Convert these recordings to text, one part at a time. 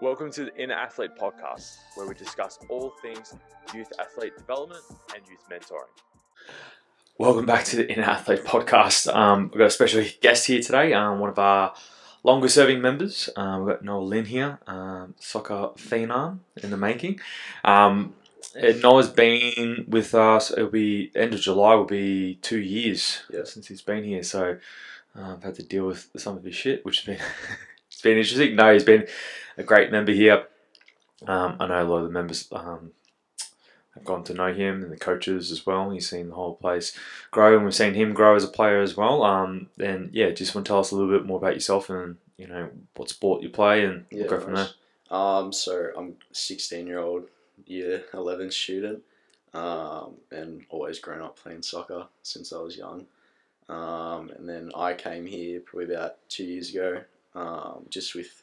Welcome to the Inner Athlete Podcast, where we discuss all things youth athlete development and youth mentoring. Welcome back to the Inner Athlete Podcast. Um, we've got a special guest here today, um, one of our longer serving members. Um, we've got Noah Lynn here, um, soccer phenom in the making. Um, Noah's been with us, it'll be end of July, will be two years Yeah. since he's been here. So uh, I've had to deal with some of his shit, which has been, been interesting. No, he's been a great member here. Um, I know a lot of the members um, have gone to know him and the coaches as well. He's seen the whole place grow, and we've seen him grow as a player as well. Um, and yeah, just want to tell us a little bit more about yourself and you know what sport you play, and we'll go from there. Um, so I'm 16 year old year 11 student, um, and always grown up playing soccer since I was young. Um, and then I came here probably about two years ago, um, just with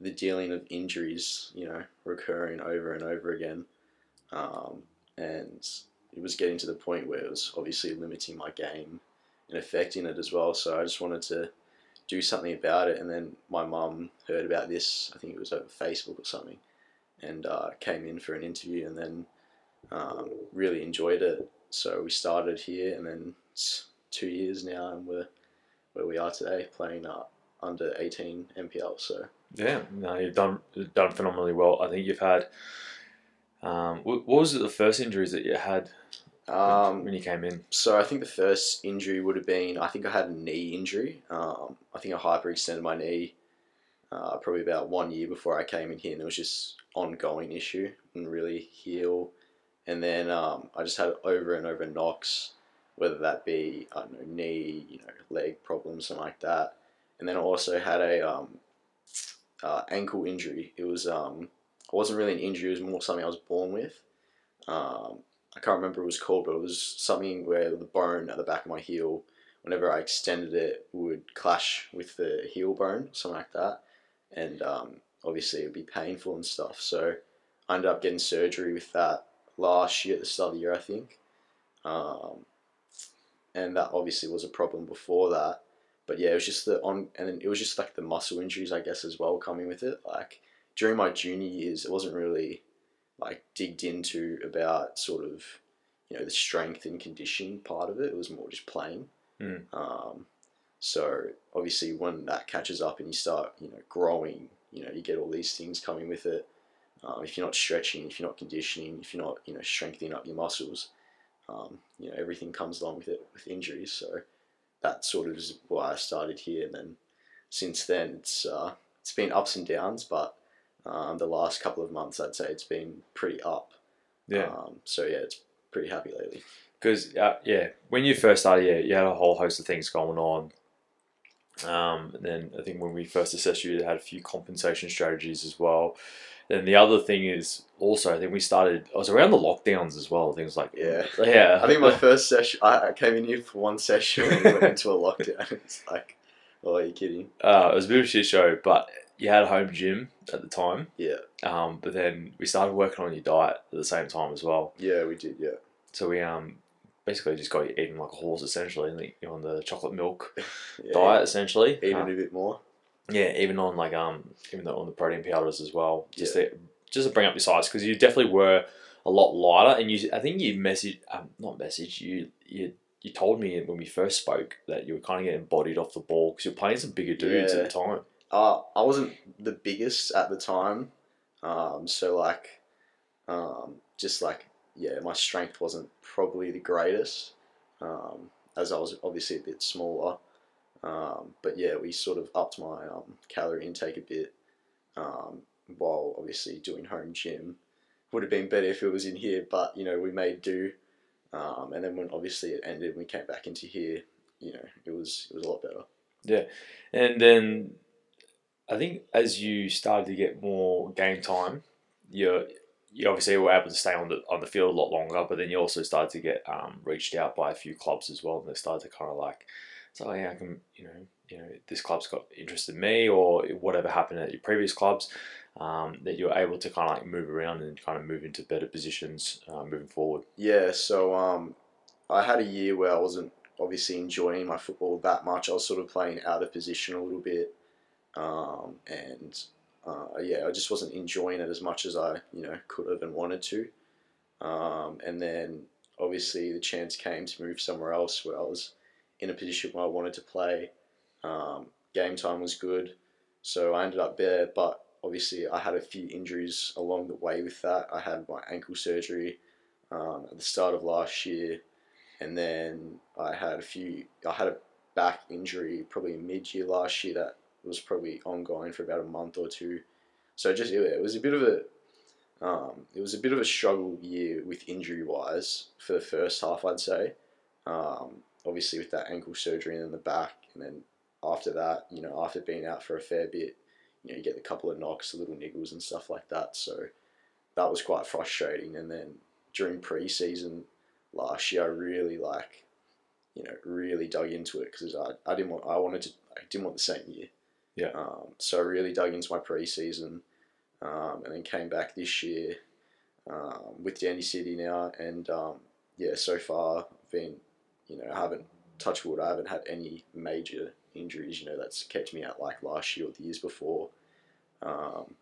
the dealing of injuries, you know, recurring over and over again. Um, and it was getting to the point where it was obviously limiting my game and affecting it as well. So I just wanted to do something about it. And then my mum heard about this, I think it was over Facebook or something, and uh, came in for an interview and then um, really enjoyed it. So we started here, and then it's two years now, and we're where we are today, playing uh, under 18 NPL. So Yeah, no, you've done done phenomenally well. I think you've had. Um, what, was it? The first injuries that you had when- um, when you came in? So I think the first injury would have been I think I had a knee injury. Um, I think I hyperextended my knee uh, probably about one year before I came in here, and it was just ongoing issue and really heal. And then um, I just had over and over knocks, whether that be I don't know knee, you know, leg problems, something like that. And then I also had a um, uh, ankle injury. It was um, it wasn't really an injury; it was more something I was born with. Um, I can't remember what it was called, but it was something where the bone at the back of my heel, whenever I extended it, would clash with the heel bone, something like that. And um, obviously, it would be painful and stuff. So I ended up getting surgery with that last year at the start of the year, I think. Um, and that obviously was a problem before that. But yeah, it was just the on, and then it was just like the muscle injuries, I guess, as well, coming with it. Like during my junior years, it wasn't really like digged into about sort of you know the strength and conditioning part of it. It was more just playing. Mm. Um, so obviously, when that catches up and you start you know growing, you know you get all these things coming with it. Um, if you're not stretching, if you're not conditioning, if you're not you know strengthening up your muscles, um, you know everything comes along with it with injuries. So that sort of is why I started here, and then since then it's uh, it's been ups and downs, but um, the last couple of months, I'd say it's been pretty up. Yeah, Um, so yeah, it's pretty happy lately. because uh, yeah, when you first started, yeah, you had a whole host of things going on. Um, and then I think when we first assessed you, you had a few compensation strategies as well. Then the other thing is also I think we started. I was around the lockdowns as well. Things like Yeah. yeah. I think my first session, I, came in here for one session and went into a lockdown. It's like, oh, are you kidding? uh, it was a bit of a shit show, but you had a home gym at the time. Yeah, Um, but then we started working on your diet at the same time as well. yeah, we did. Yeah, So we um basically just got you eating like a horse essentially, and you on the chocolate milk yeah diet essentially. Eating Uh, a bit more. Yeah, even on like um even though on the protein powders as well, just Yeah. to just to bring up your size because you definitely were a lot lighter, and you I think you message um not message you you. You told me when we first spoke that you were kind of getting bodied off the ball because you're playing some bigger dudes Yeah. at the time. Uh, I wasn't the biggest at the time, um, so like, um, just like yeah, my strength wasn't probably the greatest, um, as I was obviously a bit smaller. Um, but yeah, we sort of upped my um, calorie intake a bit, um, while obviously doing home gym. Would have been better if it was in here, but you know we made do. Um, and then when obviously it ended, we came back into here. You know, it was it was a lot better. Yeah, and then I think as you started to get more game time, you you obviously were able to stay on the on the field a lot longer. But then you also started to get um, reached out by a few clubs as well, and they started to kind of like, so yeah, I can you know you know this club's got interest in me or whatever happened at your previous clubs. Um, that you're able to kind of like move around and kind of move into better positions uh, moving forward. Yeah, so um, I had a year where I wasn't obviously enjoying my football that much. I was sort of playing out of position a little bit, um, and uh, yeah, I just wasn't enjoying it as much as I you know could have and wanted to. Um, and then obviously the chance came to move somewhere else where I was in a position where I wanted to play. Um, game time was good, so I ended up there. But obviously, I had a few injuries along the way with that. I had my ankle surgery um, at the start of last year, and then I had a few. I had a back injury probably mid year last year that was probably ongoing for about a month or two. So just it, was a bit of a um, it was a bit of a struggle year with injury wise for the first half, I'd say. Um, obviously, with that ankle surgery and then the back, and then after that, you know, after being out for a fair bit, you know, you get a couple of knocks, little niggles, and stuff like that. So that was quite frustrating. And then during pre-season last year, I really like, you know, really dug into it because I, I didn't want I wanted to I didn't want the same year. Yeah. Um, so I really dug into my pre-season, um, and then came back this year um, with Dandy City now, and um, yeah, so far I've been, you know, I haven't touched wood. I haven't had any major injuries. You know, that's kept me out like last year or the years before. Um,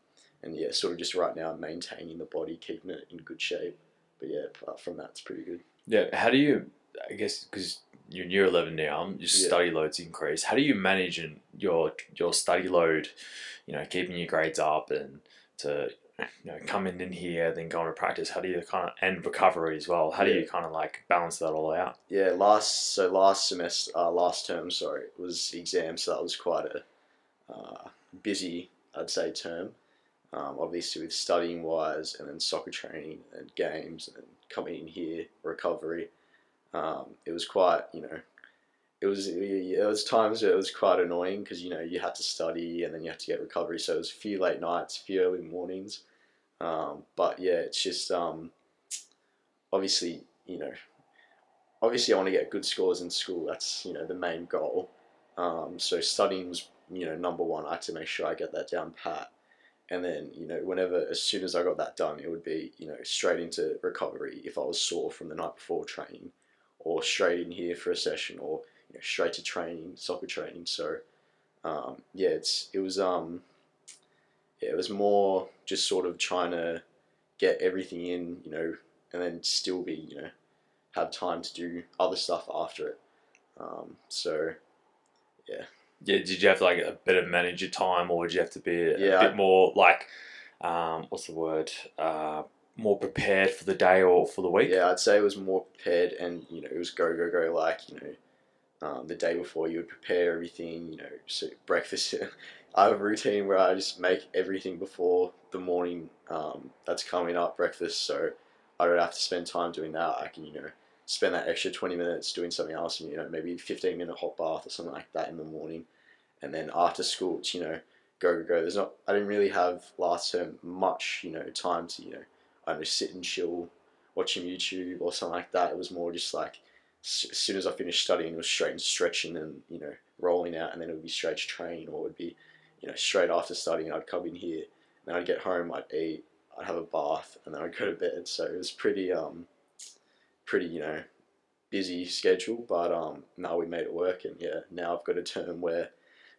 and yeah, sort of just right now maintaining the body, keeping it in good shape. But yeah, apart from that, it's pretty good. Yeah. How do you? I guess because you're in year eleven now, your Yeah. study loads increase. How do you manage your your study load? You know, keeping your grades up and to you know coming in here, then going to practice. How do you kind of and recovery as well? How do Yeah. you kind of like balance that all out? Yeah, last so last semester, uh, last term, sorry, was exams. So that was quite a uh, busy, I'd say, term. Um, obviously, with studying wise, and then soccer training and games, and coming in here, recovery. Um, it was quite, you know, it was it was times where it was quite annoying because you know you had to study and then you had to get recovery. So it was a few late nights, a few early mornings. Um, but yeah, it's just um, obviously you know obviously I want to get good scores in school. That's you know the main goal. Um, so studying was you know number one. I had to make sure I get that down pat, and then you know whenever as soon as I got that done, it would be you know straight into recovery if I was sore from the night before training, or straight in here for a session, or you know, straight to training, soccer training. So um, yeah, it's it was um yeah it was more just sort of trying to get everything in, you know, and then still be you know have time to do other stuff after it. Um, so Yeah, Yeah, did you have to like a bit of manage your time, or did you have to be a, Yeah, bit I- more like, um, what's the word, uh, more prepared for the day or for the week? yeah, I'd say it was more prepared, and you know it was go go go like you know um, the day before you would prepare everything. You know, so breakfast. I have a routine where I just make everything before the morning um, that's coming up breakfast, so I don't have to spend time doing that. I can you know spend that extra twenty minutes doing something else, and you know maybe fifteen minute hot bath or something like that in the morning, and then after school, it's you know go go go. There's not. I didn't really have last term much you know time to you know I don't know sit and chill watching YouTube or something like that. It was more just like as soon as I finished studying, it was straight into stretching and you know rolling out, and then it would be straight to training, or it would be you know straight after studying, I'd come in here, then I'd get home, I'd eat, I'd have a bath, and then I'd go to bed. So it was pretty um pretty you know busy schedule, but um no, we made it work, and yeah, now I've got a term where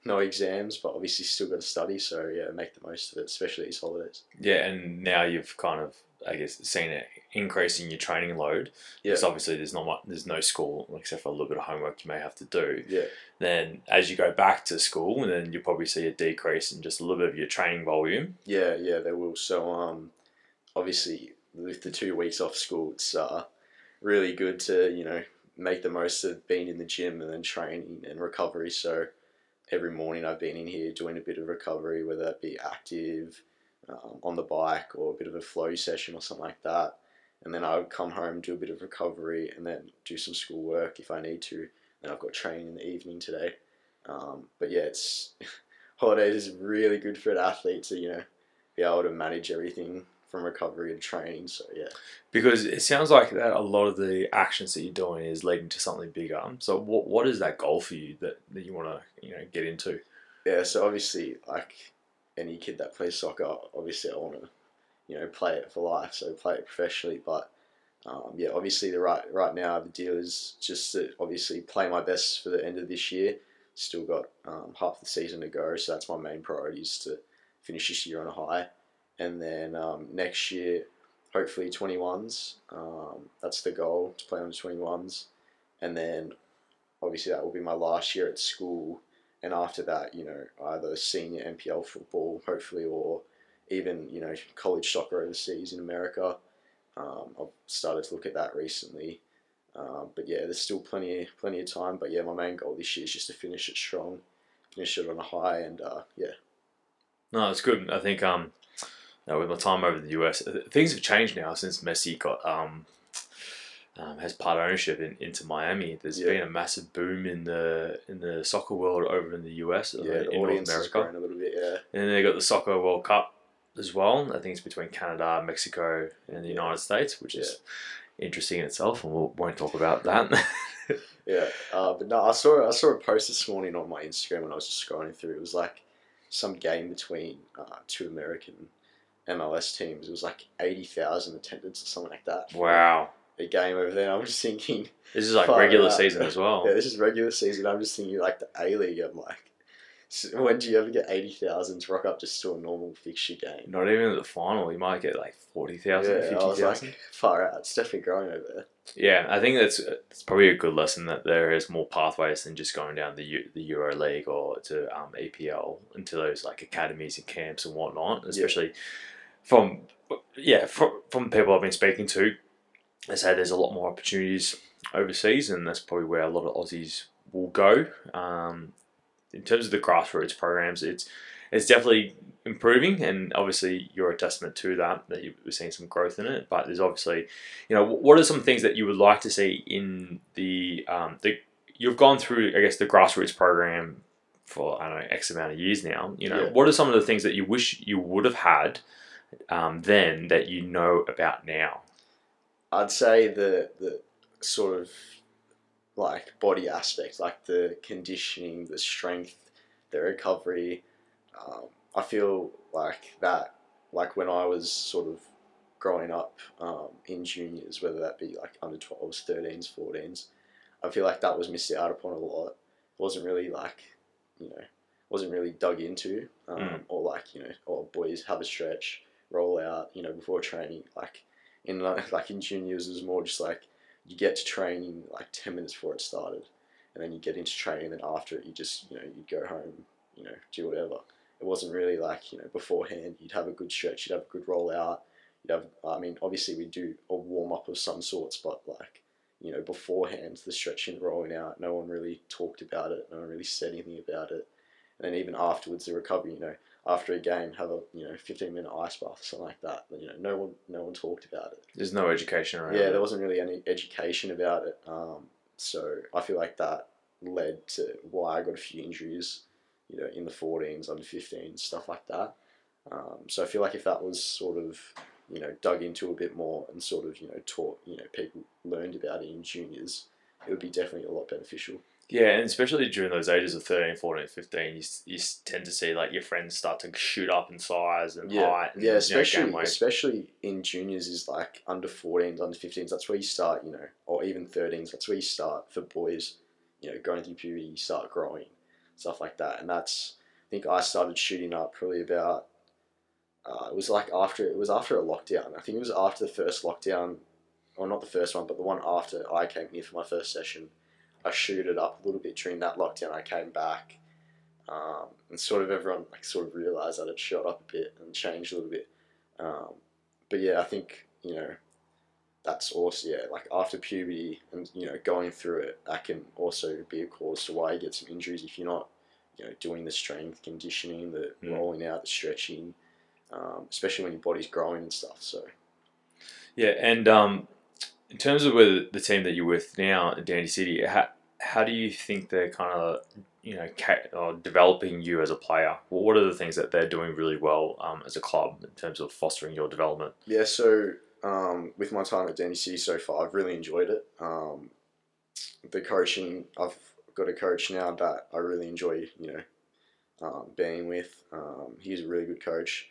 no exams, but obviously still got to study. So yeah, make the most of it, especially these holidays. Yeah, and now you've kind of, I guess, seen an increase in your training load. Yeah. Because obviously there's not much, there's no school except for a little bit of homework you may have to do. Yeah. Then as you go back to school, and then you probably see a decrease in just a little bit of your training volume. Yeah, yeah, they will. So, um, obviously, with the two weeks off school, it's uh, really good to you know make the most of being in the gym and then training and recovery. So, every morning I've been in here doing a bit of recovery, whether that be active, um, on the bike, or a bit of a flow session or something like that. And then I would come home, do a bit of recovery, and then do some school work if I need to. And I've got training in the evening today. Um, but yeah, it's holidays is really good for an athlete to you know be able to manage everything from recovery and training. So yeah, Because it sounds like that a lot of the actions that you're doing is leading to something bigger. So what what is that goal for you that, that you want to you know get into? yeah. So obviously, like any kid that plays soccer, obviously I want to you know play it for life. So play it professionally, but um, yeah, obviously the right right now the deal is just to obviously play my best for the end of this year. Still got um, half the season to go, so that's my main priority is to finish this year on a high, and then um, next year, hopefully twenty ones. Um, that's the goal to play on the twenty ones, and then obviously that will be my last year at school, and after that, you know, either senior NPL football, hopefully, or even you know college soccer overseas in America. Um, I've started to look at that recently. Um, but yeah, there's still plenty plenty of time. But yeah, my main goal this year is just to finish it strong, finish it on a high, and uh, yeah. No, it's good. I think um, you know, with my time over the US, uh, things have changed now since Messi got um, um has part ownership in, into Miami. There's Yeah. been a massive boom in the in the soccer world over in the US, uh, Yeah, the in North America. a little bit. Yeah, And they got the Soccer World Cup as well. I think it's between Canada, Mexico, and the Yeah. United States, which is interesting in itself, and we won't talk about that. yeah. Uh, but no, I saw I saw a post this morning on my Instagram when I was just scrolling through. It was like some game between uh, two American MLS teams. It was like eighty thousand attendance or something like that. wow. A game over there. I'm just thinking, This is like regular out. season as well. yeah, this is regular season. I'm just thinking like the A League. I'm like, so when do you ever get eighty thousand to rock up just to a normal fixture game? Not even at the final, you might get like 40,000, Yeah, I was 50,000. like, far out. It's definitely growing over there. Yeah, I think that's it's probably a good lesson that there is more pathways than just going down the U, the Euro League or to um, APL into those like academies and camps and whatnot. Especially from yeah from, from people I've been speaking to, they say there's a lot more opportunities overseas, and that's probably where a lot of Aussies will go. Um, in terms of the grassroots programs, it's it's definitely improving, and obviously you're a testament to that. That you are seeing some growth in it, but there's obviously you know, what are some things that you would like to see in the um, the you've gone through, I guess, the grassroots program for I don't know X amount of years now. You know, Yeah. what are some of the things that you wish you would have had um, then that you know about now? I'd say the the sort of like body aspect, like the conditioning, the strength, the recovery. Um, I feel like that, like when I was sort of growing up um, in juniors, whether that be like under 12s, 13s, 14s, I feel like that was missed out upon a lot. It wasn't really like, you know, wasn't really dug into, um, Mm. or like you know, or boys have a stretch, roll out, you know, before training. Like in like in juniors, it was more just like you get to training like ten minutes before it started, and then you get into training. And then after it, you just you know you go home, you know, do whatever. It wasn't really like you know beforehand. You'd have a good stretch. You'd have a good rollout. You'd have. I mean, obviously we do a warm up of some sorts, but like you know beforehand, the stretching, rolling out. No one really talked about it. No one really said anything about it. And then even afterwards, the recovery. You know, after a game, have a you know fifteen minute ice bath or something like that. You know, no one no one talked about it. There's no education around. Yeah, it. there wasn't really any education about it. Um, so I feel like that led to why I got a few injuries, you know, in the 14s, under 15s, stuff like that. Um, so I feel like if that was sort of, you know, dug into a bit more and sort of, you know, taught, you know, people learned about it in juniors, it would be definitely a lot beneficial. Yeah, and especially during those ages of 13, 14, 15, you, you tend to see like your friends start to shoot up in size and Yeah, height. And, yeah, you know, especially especially in juniors is like under 14s, under 15s. That's where you start, you know, or even 13s. That's where you start for boys. You know, going through puberty, you start growing, stuff like that. And that's I think I started shooting up probably about. Uh, it was like after it was after a lockdown. I think it was after the first lockdown, or not the first one, but the one after I came here for my first session. I shoot it up a little bit during that lockdown. I came back, um, and sort of everyone like sort of realised that it shot up a bit and changed a little bit. Um, but yeah, I think you know that's also yeah like after puberty and you know going through it, that can also be a cause to why you get some injuries if you're not you know doing the strength conditioning, the Mm. rolling out, the stretching, um, especially when your body's growing and stuff. So Yeah, and um, in terms of with the team that you're with now at Dandy City, how, how do you think they're kind of you know ca- uh, developing you as a player? Well, what are the things that they're doing really well um, as a club in terms of fostering your development? Yeah, so um, with my time at Dandy City so far, I've really enjoyed it. Um, the coaching, I've got a coach now that I really enjoy, you know, um, being with. Um, he's a really good coach.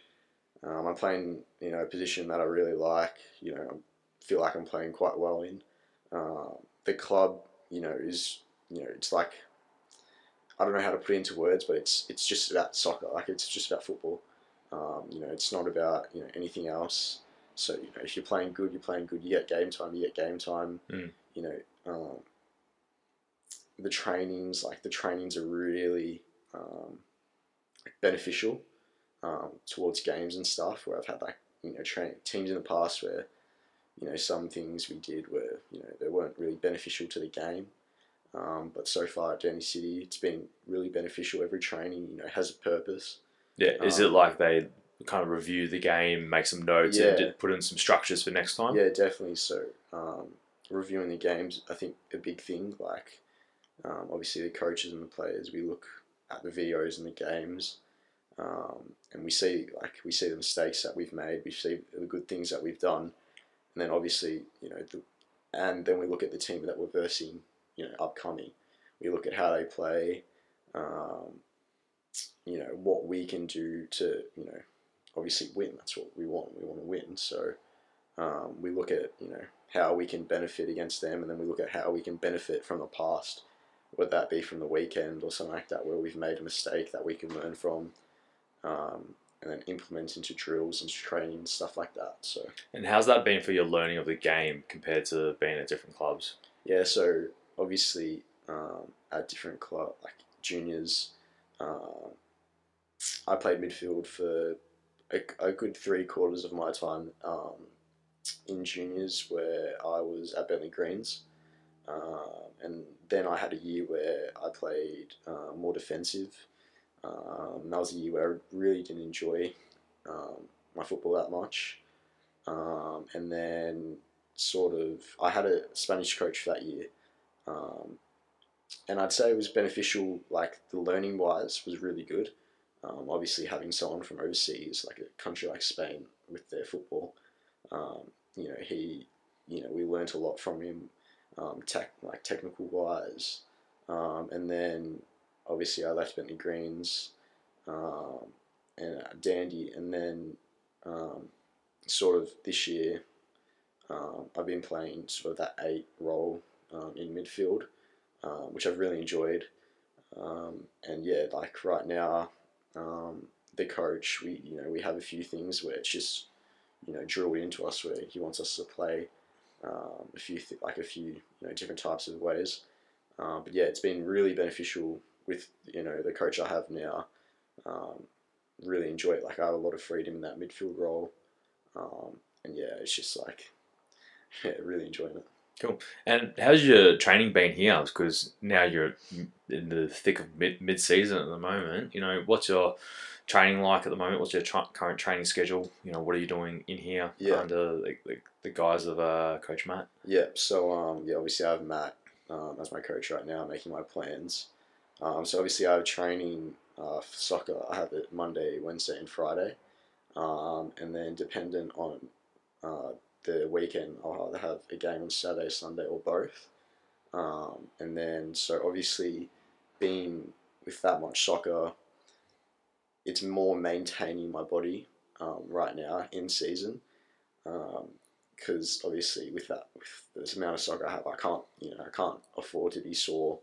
Um, I'm playing, you know, a position that I really like. You know, feel like I'm playing quite well in. Um, the club, you know, is, you know, it's like, I don't know how to put it into words, but it's it's just about soccer. Like it's just about football. Um, you know, it's not about you know anything else. So you know, if you're playing good, you're playing good. You get game time. You get game time. Mm. You know, um, the trainings like the trainings are really um, beneficial um, towards games and stuff. Where I've had like you know train teams in the past where you know some things we did were you know they weren't really beneficial to the game. Um, but so far at Dandy City, it's been really beneficial. Every training, you know, has a purpose. Yeah, is Um, it like they kind of review the game, make some notes, Yeah. and put in some structures for next time? Yeah, definitely. So um, reviewing the games, I think a big thing. Like um, obviously the coaches and the players, we look at the videos and the games, um, and we see like we see the mistakes that we've made, we see the good things that we've done, and then obviously you know the, and then we look at the team that we're versing, you know, upcoming. We look at how they play, um, you know, what we can do to you know, obviously win. That's what we want. We want to win. So um, we look at you know how we can benefit against them, and then we look at how we can benefit from the past, whether that be from the weekend or something like that, where we've made a mistake that we can learn from, um, and then implement into drills and training and stuff like that. So And how's that been for your learning of the game compared to being at different clubs? yeah, so obviously um, at different club like juniors, um, I played midfield for a, a good three quarters of my time um, in juniors, where I was at Bentleigh Greens, um, and then I had a year where I played uh, more defensive. Um, that was a year where I really didn't enjoy um, my football that much, um, and then sort of I had a Spanish coach for that year, um, and I'd say it was beneficial. Like the learning wise was really good. Um, obviously, having someone from overseas, like a country like Spain, with their football, um, you know, he, you know, we learnt a lot from him, tech like technical wise, and then obviously I left Bentleigh Greens, um, and uh, Dandy, and then um, sort of this year um, I've been playing sort of that eight role um, in midfield, um, which I've really enjoyed. And yeah, like right now, the coach, we you know we have a few things where it's just you know drilled into us where he wants us to play um, a few th- like a few you know different types of ways. Um, but yeah, it's been really beneficial with you know the coach I have now. Um, really enjoy it. Like I have a lot of freedom in that midfield role, um, and yeah, it's just like yeah, really enjoying it. Cool. And how's your training been here? Because now you're in the thick of mid mid season at the moment. You know, what's your training like at the moment? What's your tra- current training schedule? You know, what are you doing in here Yeah. under the, the, the guise of uh, Coach Matt? Yeah, so um, yeah, obviously I have Matt um, as my coach right now, making my plans. Um, so obviously I have training uh, for soccer. I have it Monday, Wednesday, and Friday, um, and then dependent on uh, the weekend, I'll either have a game on Saturday, Sunday, or both. Um, and then so obviously, being with that much soccer, it's more maintaining my body um, right now in season. Um, because obviously with that with this amount of soccer I have, I can't you know I can't afford to be sore.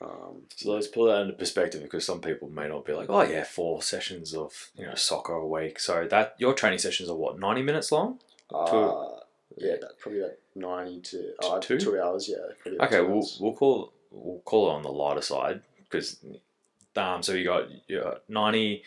Um, So let's put that into perspective because some people may not be like, oh yeah, four sessions of you know soccer a week. So that your training sessions are what ninety minutes long? uh, yeah, that, probably about ninety to uh, Two? two hours. Yeah. Okay, we'll hours. we'll call we'll call it on the lighter side because um so you got you got ninety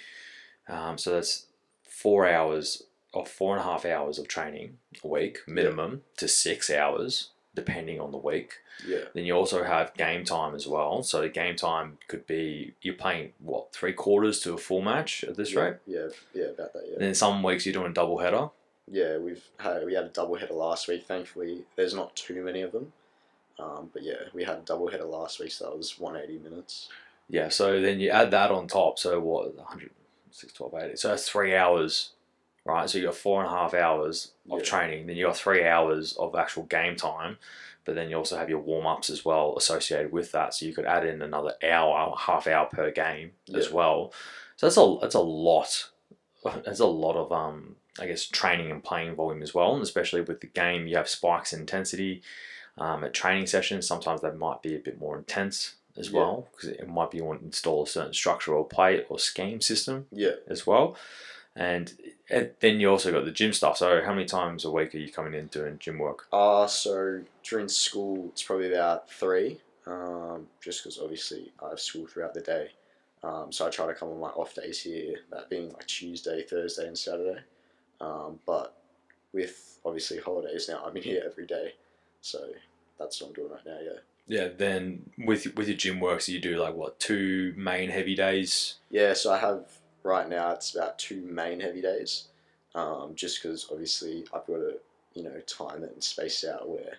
um so that's four hours or four and a half hours of training a week minimum to six hours depending on the week. yeah. Then you also have game time as well. So game time could be you're playing what three quarters to a full match at this yeah, rate. Yeah, yeah, about that. Yeah. And then some weeks you're doing a double header. yeah, we've had we had a double header last week. Thankfully, there's not too many of them. Um, but yeah, we had a double header last week, so that was 180 minutes. Yeah, so then you add that on top. So what, 100, 6, 12, 80. So that's three hours, right? So you got four and a half hours of Yeah. training. Then you got three hours of actual game time. But then you also have your warm ups as well associated with that. So you could add in another hour, half hour per game as well. So that's a that's a lot. That's a lot of um, I guess training and playing volume as well, and especially with the game, you have spikes in intensity. Um, at training sessions, sometimes they might be a bit more intense as Yeah. well because it might be you want to install a certain structure or play or scheme system Yeah, as well. And, and then you also got the gym stuff. So how many times a week are you coming in doing gym work? Uh, so during school, it's probably about three, um, just because obviously I have school throughout the day. Um, so I try to come on my off days here, that being like Tuesday, Thursday, and Saturday. Um, but with obviously holidays now, I'm in here every day. So that's what I'm doing right now, yeah. Yeah. Then with with your gym work, so you do like what two main heavy days? Yeah, so I have right now it's about two main heavy days, um, just because obviously I've got to you know time it and space out where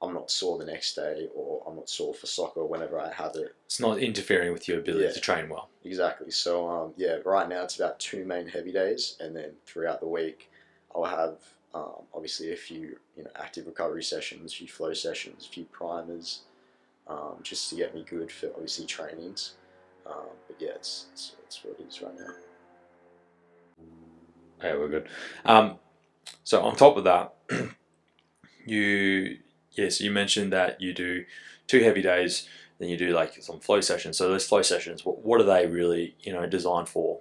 I'm not sore the next day or I'm not sore for soccer whenever I have it. It's not interfering with your ability Yeah. to train well. Exactly. So um, yeah, right now it's about two main heavy days, and then throughout the week I'll have um, obviously a few you know active recovery sessions, a few flow sessions, a few primers, um, just to get me good for obviously trainings. Um, but yeah, it's, it's it's what it is right now. Yeah, we're good. Um, so on top of that, you yes, you mentioned that you do two heavy days, then you do like some flow sessions. So those flow sessions, what, what are they really you know designed for?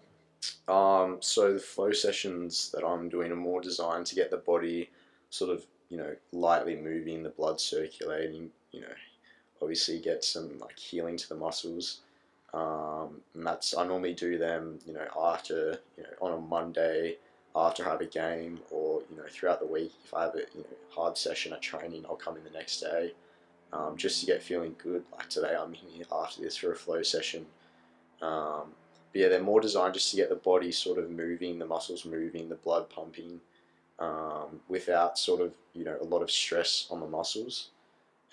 Um, so the flow sessions that I'm doing are more designed to get the body sort of you know lightly moving, the blood circulating. You know, obviously get some like healing to the muscles. Um, and that's I normally do them you know after you know on a Monday after I have a game or you know throughout the week. If I have a you know hard session at training I'll come in the next day um, just to get feeling good. Like today I'm here after this for a flow session. Um, but yeah, they're more designed just to get the body sort of moving, the muscles moving, the blood pumping, um, without sort of you know a lot of stress on the muscles.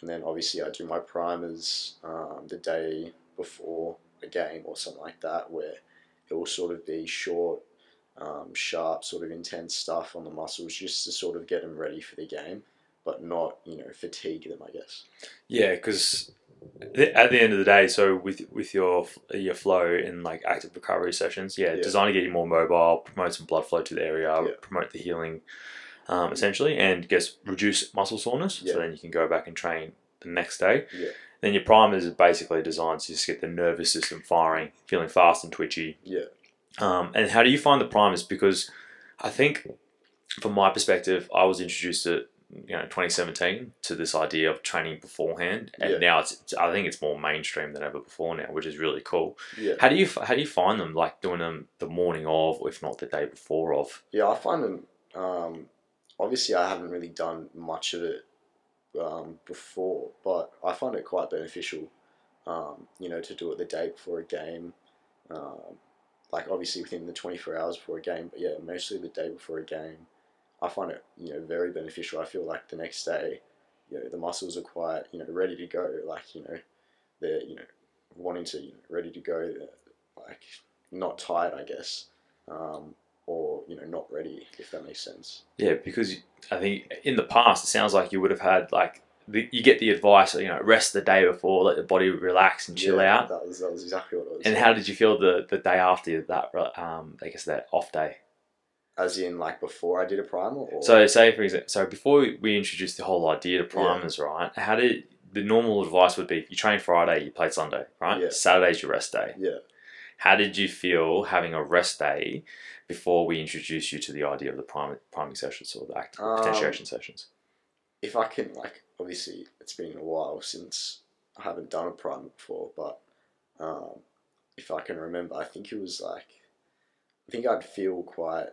And then obviously I do my primers um, the day before a game or something like that, where it will sort of be short, um, sharp, sort of intense stuff on the muscles, just to sort of get them ready for the game, but not you know fatigue them, I guess. Yeah, because at the end of the day, so with with your your flow in like active recovery sessions, yeah, Yeah. designed to get you more mobile, promote some blood flow to the area, Yeah. promote the healing, um, essentially, and guess reduce muscle soreness. Yeah. So then you can go back and train the next day. Yeah. Then your primers are basically designed to just get the nervous system firing, feeling fast and twitchy. Yeah. Um, and how do you find the primers? Because I think, from my perspective, I was introduced to you know 2017 to this idea of training beforehand, and Yeah. now it's, it's I think it's more mainstream than ever before now, which is really cool. Yeah. How do you how do you find them? Like doing them the morning of, or if not the day before of? Yeah, I find them. Um, obviously, I haven't really done much of it um, before, but I find it quite beneficial. Um, you know, to do it the day before a game. Um, like obviously within the twenty four hours before a game, but yeah, mostly the day before a game. I find it you know very beneficial. I feel like the next day, you know, the muscles are quite you know ready to go. Like you know, they're you know wanting to you know, ready to go. Like not tired, I guess. Um, or you know not ready if that makes sense Yeah, because I think in the past it sounds like you would have had like the, you get the advice, you know, rest the day before, let the body relax and chill Yeah, out. that was that was exactly what it was And how did you feel the, the day after that? Um, I guess that off day. as in like before i did a primer or So, say for example, so before we introduced the whole idea to primers, right? How did the normal advice would be: you train Friday, you play Sunday, right? Yeah. Saturday's your rest day. yeah How did you feel having a rest day before we introduced you to the idea of the priming, priming sessions or the active Um, potentiation sessions? if i can like obviously it's been a while since i haven't done a primer before but um, if i can remember i think it was like i think i'd feel quite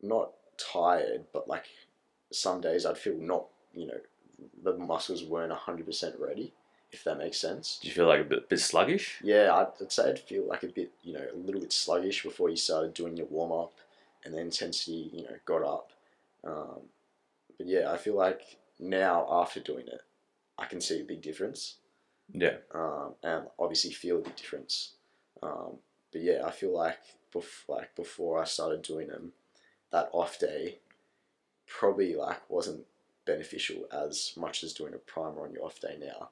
not tired but like some days i'd feel not you know the muscles weren't 100% ready if that makes sense Do you feel like a bit, bit sluggish? Yeah, I'd, I'd say I'd feel like a bit, you know, a little bit sluggish before you started doing your warm up, and the intensity, you know, got up. Um, but yeah, I feel like now after doing it, I can see a big difference, Yeah. um, and obviously feel a big difference. Um, but yeah, I feel like bef- like before I started doing them, that off day probably like wasn't beneficial as much as doing a primer on your off day now.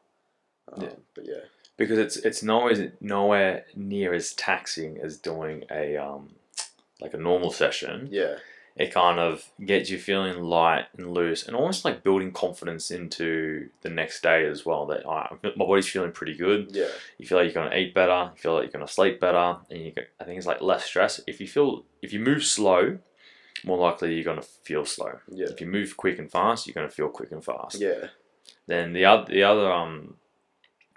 Um, Yeah. But yeah. because it's it's nowhere nowhere near as taxing as doing a um like a normal session, Yeah. it kind of gets you feeling light and loose and almost like building confidence into the next day as well. That "Alright, my body's feeling pretty good. Yeah. You feel like you're going to eat better. You feel like you're going to sleep better, and you. Get, I think it's like less stress. If you feel if you move slow, more likely you're going to feel slow. Yeah. If you move quick and fast, you're going to feel quick and fast. Yeah. Then the other the other um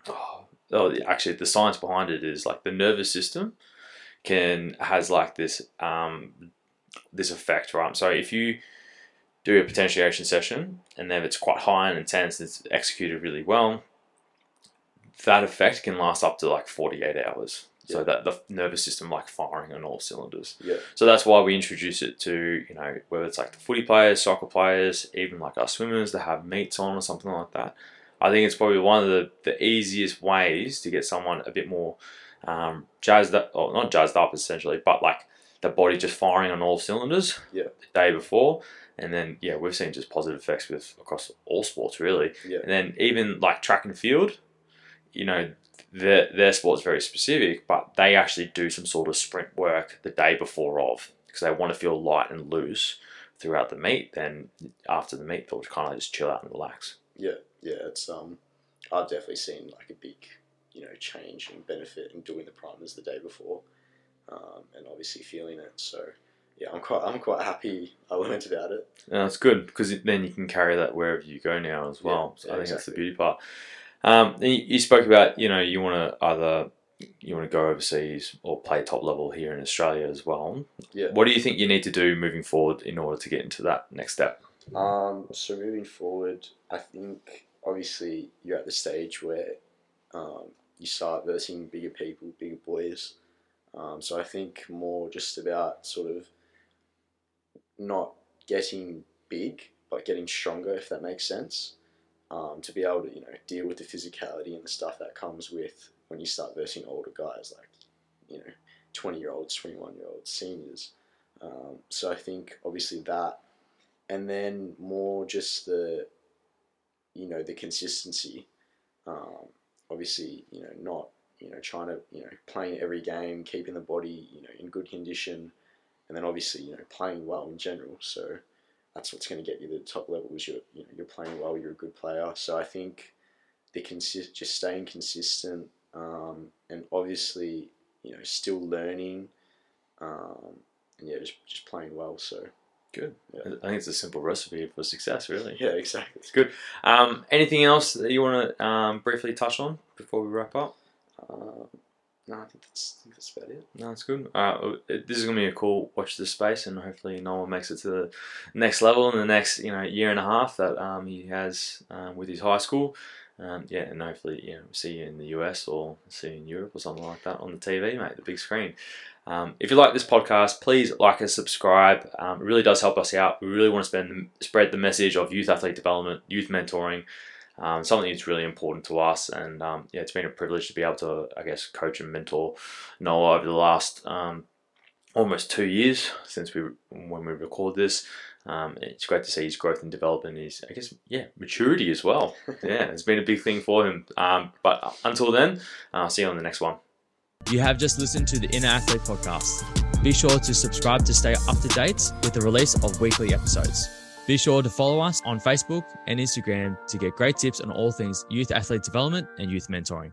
oh, oh actually the science behind it is like the nervous system can has like this um this effect right. So if you do a potentiation session and then it's quite high and intense, and it's executed really well. That effect can last up to like forty eight hours. So that the nervous system like firing on all cylinders. Yeah. So that's why we introduce it to, you know, whether it's like the footy players, soccer players, even like our swimmers that have meets on or something like that. I think it's probably one of the, the easiest ways to get someone a bit more um, jazzed up, or not jazzed up essentially, but like the body just firing on all cylinders Yeah. the day before. And then, yeah, we've seen just positive effects with across all sports really. Yeah. And then even like track and field, you know, their their sport's very specific, but they actually do some sort of sprint work the day before of because they want to feel light and loose throughout the meet. Then after the meet, they'll kind of just chill out and relax. Yeah, yeah, it's um, I've definitely seen like a big, you know, change and benefit in doing the primers the day before, um, and obviously feeling it. So, yeah, I'm quite, I'm quite happy I learned about it. And that's good because then you can carry that wherever you go now as well. Yeah, so yeah, I think that's the beauty part. Um, you, you spoke about you know you want to either you want to go overseas or play top level here in Australia as well. Yeah. What do you think you need to do moving forward in order to get into that next step? Um, so moving forward, I think obviously you're at the stage where um, you start versing bigger people, bigger boys. Um, so I think more just about sort of not getting big, but getting stronger, if that makes sense. Um, to be able to, you know, deal with the physicality and the stuff that comes with when you start versing older guys, like, you know, 20 year olds, 21 year olds, seniors. Um, so I think obviously that and then more just the you know the consistency um, obviously you know not you know trying to you know playing every game keeping the body you know in good condition and then obviously you know playing well in general. So that's what's going to get you to the top level is you're you know you're playing well you're a good player. So I think the consist just staying consistent um, and obviously you know still learning um, and yeah just just playing well. So Good. Yeah. I think it's a simple recipe for success, really. yeah exactly It's good. Um, anything else that you want to um, briefly touch on before we wrap up? Um, no, I think that's, I think that's about it. No, it's good. Uh, this is gonna be a cool watch this space, and hopefully Noah makes it to the next level in the next you know year and a half that um, he has um, with his high school. Um, yeah, and hopefully you know see you in the US or see you in Europe or something like that on the TV, mate, the big screen. Um, if you like this podcast, please like and subscribe. Um, it really does help us out. We really want to spend, spread the message of youth athlete development, youth mentoring, um, something that's really important to us. And um, yeah, it's been a privilege to be able to, I guess, coach and mentor Noah over the last um, almost two years since we when we record this. Um, it's great to see his growth and development, his I guess yeah maturity as well. Yeah, it's been a big thing for him. Um, but until then, I'll see you on the next one. You have just listened to the Inner Athlete podcast. Be sure to subscribe to stay up to date with the release of weekly episodes. Be sure to follow us on Facebook and Instagram to get great tips on all things youth athlete development and youth mentoring.